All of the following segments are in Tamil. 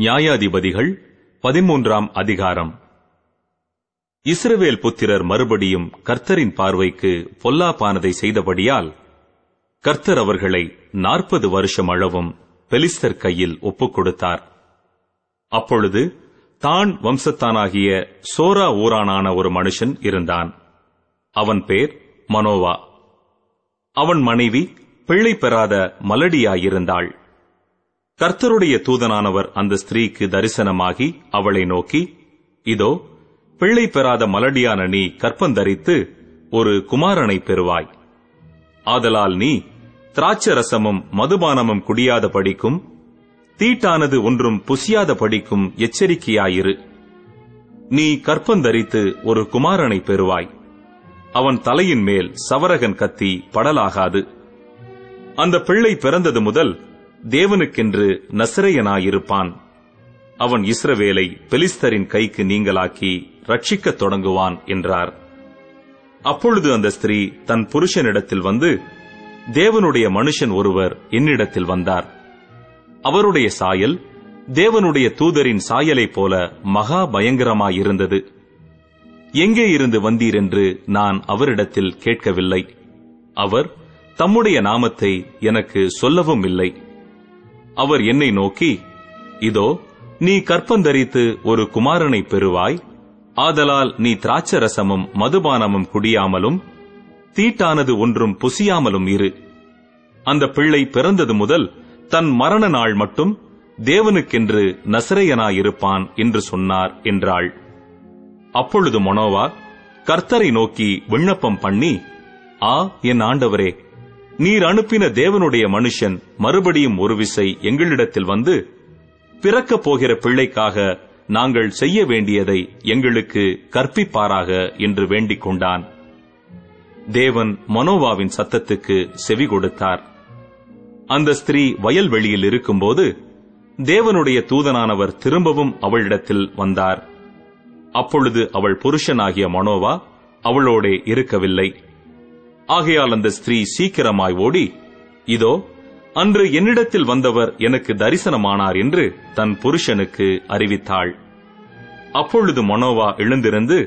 நியாயாதிபதிகள் பதிமூன்றாம் அதிகாரம். இஸ்ரவேல் புத்திரர் மறுபடியும் கர்த்தரின் பார்வைக்கு பொல்லாப்பானதை செய்தபடியால் கர்த்தர் அவர்களை நாற்பது வருஷம் அளவும் பெலிஸ்தர் கையில் ஒப்புக் கொடுத்தார். அப்பொழுது தான் வம்சத்தானாகிய சோரா ஊரானான ஒரு மனுஷன் இருந்தான். அவன் பேர் மனோவா. அவன் மனைவி பிள்ளை பெறாத மலடியாயிருந்தாள். கர்த்தருடைய தூதனானவர் அந்த ஸ்திரீக்கு தரிசனமாகி அவளை நோக்கி இதோ பிள்ளை பெறாத மலடியான நீ கற்பந்தரித்து ஒரு குமாரனை பெறுவாய். ஆதலால் நீ திராட்சரசமும் மதுபானமும் குடியாத படிக்கும் தீட்டானது ஒன்றும் புசியாத படிக்கும் எச்சரிக்கையாயிரு. நீ கற்பந்தரித்து ஒரு குமாரனை பெறுவாய். அவன் தலையின் மேல் சவரகன் கத்தி படலாகாது. அந்த பிள்ளை பிறந்தது முதல் தேவனுக்கென்று நசிரையனாயிருப்பான். அவன் இஸ்ரவேலை பெலிஸ்தரின் கைக்கு நீங்களாக்கி ரட்சிக்கத் தொடங்குவான் என்றார். அப்பொழுது அந்த ஸ்திரீ தன் புருஷனிடத்தில் வந்து தேவனுடைய மனுஷன் ஒருவர் என்னிடத்தில் வந்தார். அவருடைய சாயல் தேவனுடைய தூதரின் சாயலைப் போல மகா பயங்கரமாயிருந்தது. எங்கே இருந்து வந்தீர் என்று நான் அவரிடத்தில் கேட்கவில்லை. அவர் தம்முடைய நாமத்தை எனக்கு சொல்லவும் இல்லை அவர் என்னை நோக்கி இதோ நீ கற்பந்தரித்து ஒரு குமாரனை பெறுவாய். ஆதலால் நீ திராட்சரசமும் மதுபானமும் குடியாமலும் தீட்டானது ஒன்றும் புசியாமலும் இரு. அந்த பிள்ளை பிறந்தது முதல் தன் மரண நாள் மட்டும் தேவனுக்கென்று நசரையனாயிருப்பான் என்று சொன்னார் என்றாள். அப்பொழுது மொனோவா கர்த்தரை நோக்கி விண்ணப்பம் பண்ணி ஆ என் ஆண்டவரே நீர் அனுப்பின தேவனுடைய மனுஷன் மறுபடியும் ஒரு விசை எங்களிடத்தில் வந்து பிறக்கப் போகிற பிள்ளைக்காக நாங்கள் செய்ய வேண்டியதை எங்களுக்கு கற்பிப்பாராக என்று வேண்டிக் கொண்டான். தேவன் மனோவாவின் சத்தத்துக்கு செவி கொடுத்தார். அந்த ஸ்திரீ வயல்வெளியில் இருக்கும்போது தேவனுடைய தூதனானவர் திரும்பவும் அவளிடத்தில் வந்தார். அப்பொழுது அவள் புருஷனாகிய மனோவா அவளோடே இருக்கவில்லை. ஆகையால் அந்த ஸ்திரீ சீக்கிரமாய் ஓடி இதோ அன்று என்னிடத்தில் வந்தவர் எனக்கு தரிசனமானார் என்று தன் புருஷனுக்கு அறிவித்தாள். அப்பொழுது மனோவா எழுந்திருந்து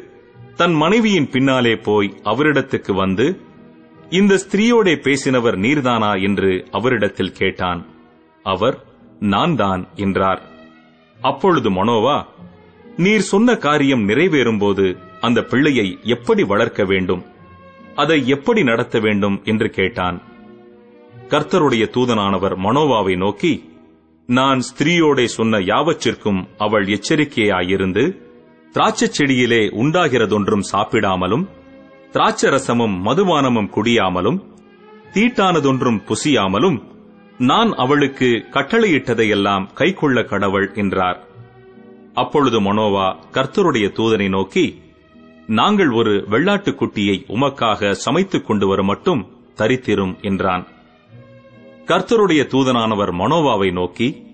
தன் மனைவியின் பின்னாலே போய் அவரிடத்துக்கு வந்து இந்த ஸ்திரீயோடே பேசினவர் நீர்தானா? என்று அவரிடத்தில் கேட்டான். அவர் நான் தான் என்றார். அப்பொழுது மனோவா நீர் சொன்ன காரியம் நிறைவேறும்போது அந்த பிள்ளையை எப்படி வளர்க்க வேண்டும்? அதை எப்படி நடத்த வேண்டும் என்று கேட்டான். கர்த்தருடைய தூதனானவர் மனோவாவை நோக்கி நான் ஸ்திரீயோடே சொன்ன யாவற்றிற்கும் அவள் எச்சரிக்கையாயிருந்து திராட்சைச் செடியிலே உண்டாகிறதொன்றும் சாப்பிடாமலும் திராட்சரசமும் மதுபானமும் குடியாமலும் தீட்டானதொன்றும் புசியாமலும் நான் அவளுக்கு கட்டளையிட்டதையெல்லாம் கைக்கொள்ள கடவுள் என்றார். அப்பொழுது மனோவா கர்த்தருடைய தூதனை நோக்கி நாங்கள் ஒரு வெள்ளாட்டுக் குட்டியை உமக்காக சமைத்துக் கொண்டு வர மட்டும் தரித்திரும் என்றான். கர்த்தருடைய தூதனானவர் மனோவாவை நோக்கி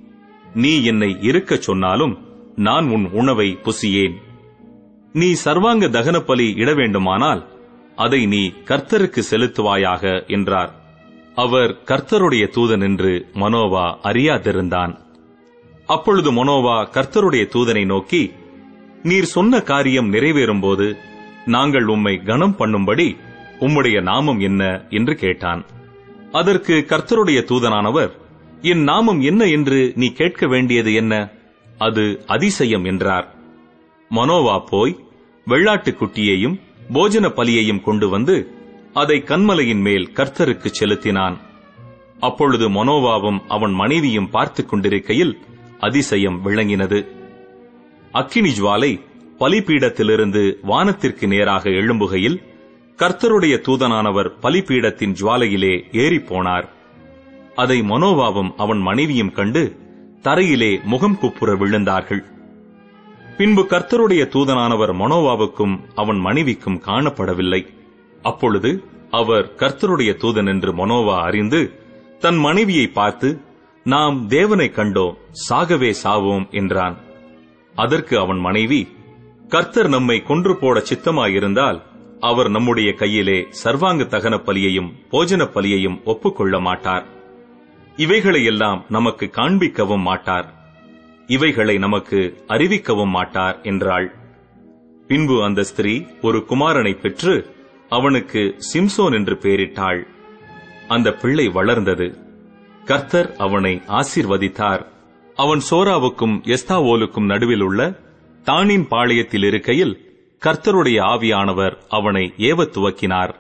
நீ என்னை இருக்கச் சொன்னாலும் நான் உன் உணவை புசியேன். நீ சர்வாங்க தகனப்பலி இட வேண்டுமானால் அதை நீ கர்த்தருக்கு செலுத்துவாயாக என்றார். அவர் கர்த்தருடைய தூதன் என்று மனோவா அறியாதிருந்தான். அப்பொழுது மனோவா கர்த்தருடைய தூதனை நோக்கி நீர் சொன்ன காரியம் நிறைவேறும்போது நாங்கள் உம்மை கனம் பண்ணும்படி உம்முடைய நாமம் என்ன என்று கேட்டான். அதற்கு கர்த்தருடைய தூதனானவர் என் நாமம் என்ன என்று நீ கேட்க வேண்டியது என்ன? அது அதிசயம் என்றார். மனோவா போய் வெள்ளாட்டு குட்டியையும் போஜன பலியையும் கொண்டு வந்து அதை கண்மலையின் மேல் கர்த்தருக்கு செலுத்தினான். அப்பொழுது மனோவாவும் அவன் மனைவியும் பார்த்துக் கொண்டிருக்கையில் அதிசயம் விளங்கினது. அக்கினி ஜுவாலை பலிபீடத்திலிருந்து வானத்திற்கு நேராக எழும்புகையில் கர்த்தருடைய தூதனானவர் பலிபீடத்தின் ஜுவாலையிலே ஏறிப்போனார். அதை மனோவாவும் அவன் மனைவியும் கண்டு தரையிலே முகம் குப்புற விழுந்தார்கள். பின்பு கர்த்தருடைய தூதனானவர் மனோவாவுக்கும் அவன் மனைவிக்கும் காணப்படவில்லை. அப்பொழுது அவர் கர்த்தருடைய தூதன் என்று மனோவா அறிந்து தன் மனைவியை பார்த்து நாம் தேவனை கண்டோம் சாகவே சாவோம் என்றான். அதற்கு அவன் மனைவி கர்த்தர் நம்மை கொன்று போட சித்தமாயிருந்தால் அவர் நம்முடைய கையிலே சர்வாங்க தகன பலியையும் போஜன பலியையும் ஒப்புக்கொள்ள மாட்டார். இவைகளையெல்லாம் நமக்கு காண்பிக்கவும் மாட்டார். இவைகளை நமக்கு அறிவிக்கவும் மாட்டார் என்றாள். பின்பு அந்த ஸ்திரீ ஒரு குமாரனை பெற்று அவனுக்கு சிம்சோன் என்று பெயரிட்டாள். அந்த பிள்ளை வளர்ந்தது. கர்த்தர் அவனை ஆசிர்வதித்தார். அவன் சோராவுக்கும் எஸ்தாவோலுக்கும் நடுவில் உள்ள தானின் பாளையத்தில் இருக்கையில் கர்த்தருடைய ஆவியானவர் அவனை ஏவத் துவக்கினார்.